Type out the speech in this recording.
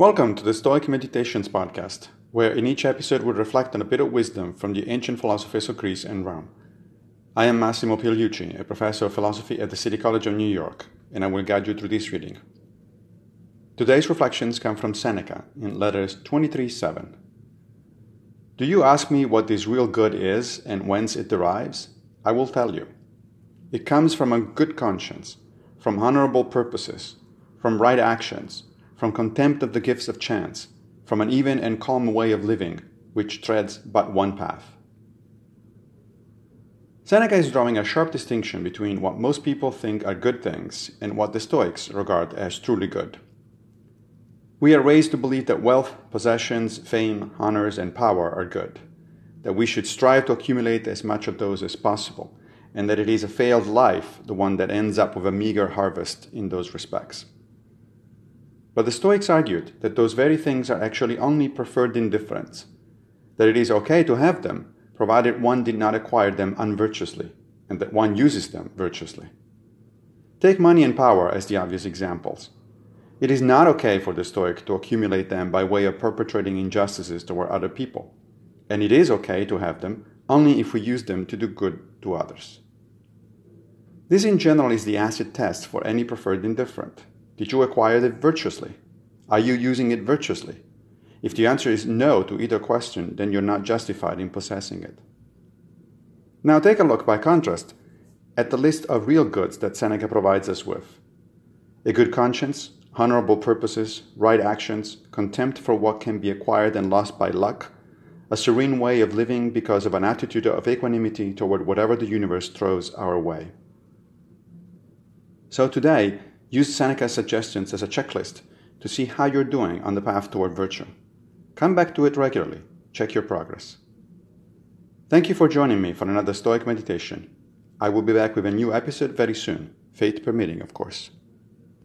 Welcome to the Stoic Meditations podcast, where in each episode we reflect on a bit of wisdom from the ancient philosophers of Greece and Rome. I am Massimo Pigliucci, a professor of philosophy at the City College of New York, and I will guide you through this reading. Today's reflections come from Seneca in letters 23 7. Do you ask me what this real good is and whence it derives? I will tell you. It comes from a good conscience, from honorable purposes, from right actions from contempt of the gifts of chance, from an even and calm way of living, which treads but one path. Seneca is drawing a sharp distinction between what most people think are good things and what the Stoics regard as truly good. We are raised to believe that wealth, possessions, fame, honors, and power are good, that we should strive to accumulate as much of those as possible, and that it is a failed life, the one that ends up with a meager harvest in those respects. But the Stoics argued that those very things are actually only preferred indifferents, that it is okay to have them, provided one did not acquire them unvirtuously, and that one uses them virtuously. Take money and power as the obvious examples. It is not okay for the Stoic to accumulate them by way of perpetrating injustices toward other people, and it is okay to have them only if we use them to do good to others. This in general is the acid test for any preferred indifferent. Did you acquire it virtuously? Are you using it virtuously? If the answer is no to either question, then you're not justified in possessing it. Now take a look, by contrast, at the list of real goods that Seneca provides us with a good conscience, honorable purposes, right actions, contempt for what can be acquired and lost by luck, a serene way of living because of an attitude of equanimity toward whatever the universe throws our way. So today, Use Seneca's suggestions as a checklist to see how you're doing on the path toward virtue. Come back to it regularly. Check your progress. Thank you for joining me for another Stoic meditation. I will be back with a new episode very soon, fate permitting, of course.